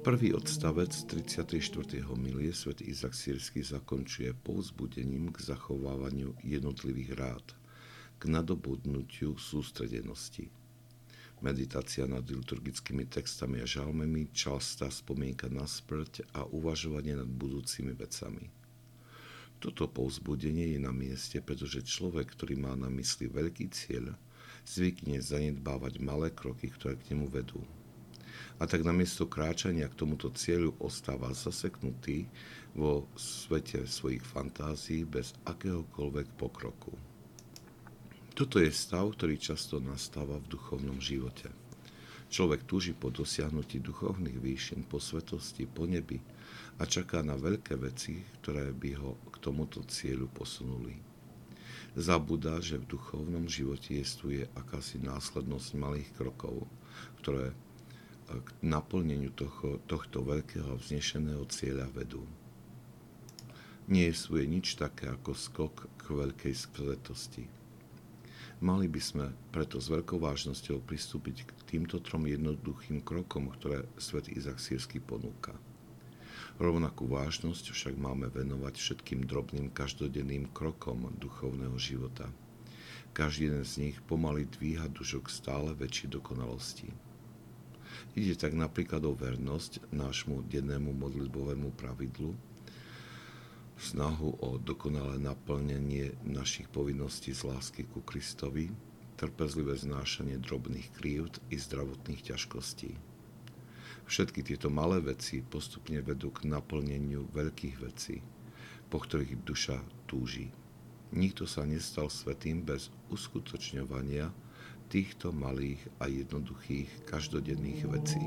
Prvý odstavec 34. milie svätý Izak Sírsky zakončuje povzbudením k zachovávaniu jednotlivých rád, k nadobudnutiu sústredenosti. Meditácia nad liturgickými textami a žalmemi, častá spomienka na smrť a uvažovanie nad budúcimi vecami. Toto povzbudenie je na mieste, pretože človek, ktorý má na mysli veľký cieľ, zvykne zanedbávať malé kroky, ktoré k nemu vedú a tak namiesto kráčania k tomuto cieľu ostáva zaseknutý vo svete svojich fantázií bez akéhokoľvek pokroku. Toto je stav, ktorý často nastáva v duchovnom živote. Človek túži po dosiahnutí duchovných výšin, po svetosti, po nebi a čaká na veľké veci, ktoré by ho k tomuto cieľu posunuli. Zabúda, že v duchovnom živote jestuje akási následnosť malých krokov, ktoré k naplneniu tohto, tohto veľkého vznešeného cieľa vedú. Nie sú je nič také ako skok k veľkej svetosti. Mali by sme preto s veľkou vážnosťou pristúpiť k týmto trom jednoduchým krokom, ktoré svet Izak Sírsky ponúka. Rovnakú vážnosť však máme venovať všetkým drobným každodenným krokom duchovného života. Každý jeden z nich pomaly dvíha dušok stále väčšej dokonalosti. Ide tak napríklad o vernosť nášmu dennému modlitbovému pravidlu, snahu o dokonalé naplnenie našich povinností z lásky ku Kristovi, trpezlivé znášanie drobných krívd i zdravotných ťažkostí. Všetky tieto malé veci postupne vedú k naplneniu veľkých vecí, po ktorých duša túži. Nikto sa nestal svetým bez uskutočňovania týchto malých a jednoduchých každodenných vecí.